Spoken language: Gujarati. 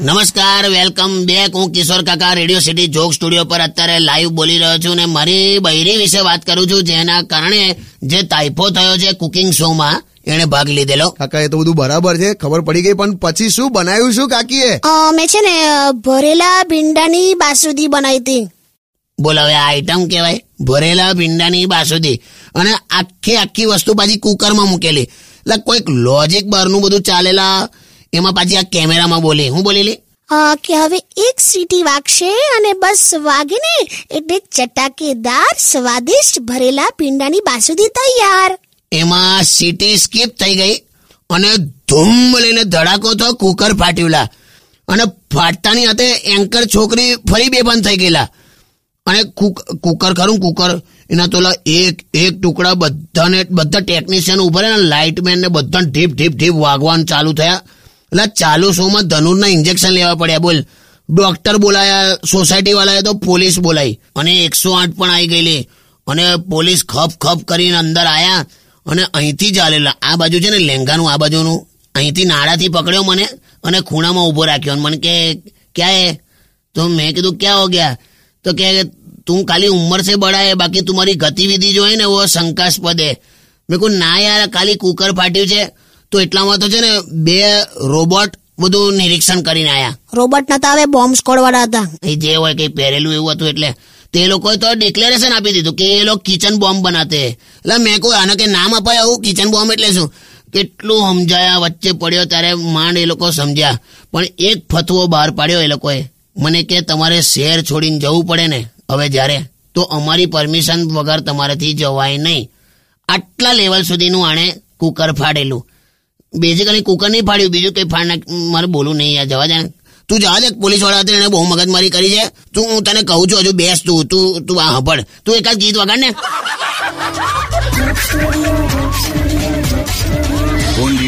નમસ્કાર વેલકમ બેક. હું કિશોર કાકા રેડિયો સિટી જોક સ્ટુડિયો પર અત્યારે લાઈવ બોલી રહ્યો છું ને મારી બૈરી વિશે વાત કરું છું જેના કારણે જે તાઇફો થયો છે કુકિંગ શોમાં એણે ભાગ લીધેલો. કાકા એ તો બધું બરાબર છે ખબર પડી ગઈ પણ પછી શું બનાવ્યું શું કાકીએ? મેં છે ને ભરેલા ભીંડાની બાસુદી બનાવી હતી. બોલ હવે આ આઈટમ કહેવાય ભરેલા ભીંડાની બાસુદી. અને આખી આખી વસ્તુ પાછી કુકરમાં મૂકેલી. એટલે કોઈક લોજિક બહારનું બધું ચાલેલા એમાં પાછી આ કેમેરામાં બોલી. હું બોલેલી? કે હવે એક સીટી વાગશે અને બસ વાગે ને એટલે ચટાકેદાર સ્વાદિષ્ટ ભરેલા ભીંડાની બાસુદી તૈયાર. એમાં સીટી સ્કીપ થઈ ગઈ અને ધૂમ લઈને ધડાકો તો કુકર ફાટ્યુલા અને ફાટતાની હાથે એન્કર છોકરી ફરી બેબંધ થઈ ગયેલા. અને કુક- કુકર ખરું, કુકર. એના તો એક એક ટુકડા બધાને, બધા ટેકનિશિયન ઊભા રહ્યા લાઇટમેન ને બધા ઢીપ ઢીપ ઢીપ વાગવાનું ચાલુ થયા. એટલે ચાલુ શોમાં ધનુરના ઇન્જેક્શન લેવા પડ્યા, બોલ. ડોક્ટર બોલાયા સોસાયટી વાળાએ તો પોલીસ બોલાઈ. અને એકસો આઠ પણ આવી ગયેલી. અને પોલીસ ખપ ખપ કરીને અંદર આયા. અને અહીંથી ચાલેલા આ બાજુ છે ને લેંગાનું, આ બાજુનું. અહીંથી નાળાથી પકડ્યો મને અને ખૂણામાં ઊભો રાખ્યો. મને કે, ક્યાં તો મેં કીધું, ક્યાં હો ગયા? તો કે તું ખાલી ઉંમર से बड़ा है बाकी तुम्हारी गतिविधि जो है ना वो शंकास्पद है મેં કહું ના યાર ખાલી કુકર ફાટ્યું છે તો એટલામાં તો છે ને બે રોબોટ બધું નિરીક્ષણ કરીને આયા રોબોટના તો હવે બોમ્બ સ્કોડ વાળા હતા એ જે હોય કઈ પહેરેલું એવું હતું એટલે તે લોકોએ તો ડિક્લેરેશન આપી દીધું કે એ લોકો કિચન બોમ્બ બનાતે એટલે મેં કોઈ આને કે નામ અપાય આવું કિચન બોમ્બ એટલે શું કેટલું સમજાયા વચ્ચે પડ્યો ત્યારે માંડ એ લોકો સમજ્યા પણ એક ફતવો બહાર પાડ્યો એ લોકોએ મને કે તમારે શહેર છોડીને જવું પડે ને હવે જ્યારે તો અમારી પરમિશન વગર તમારેથી જવાય નહીં. આટલા લેવલ સુધીનું આણે કુકર ફાડેલું. બેઝિકલી કુકર નહીં ફાડ્યું, બીજું કંઈ ફાડ મારે બોલું નહીં યાર, જવા દે તું જવા દે પોલીસવાળા હતા એને બહુ મગજમારી કરી છે. તું, હું તને કહું છું, હજુ બેસ તું તું તું આ હબડ તું એકાદ ગીત વગાડ ને. Only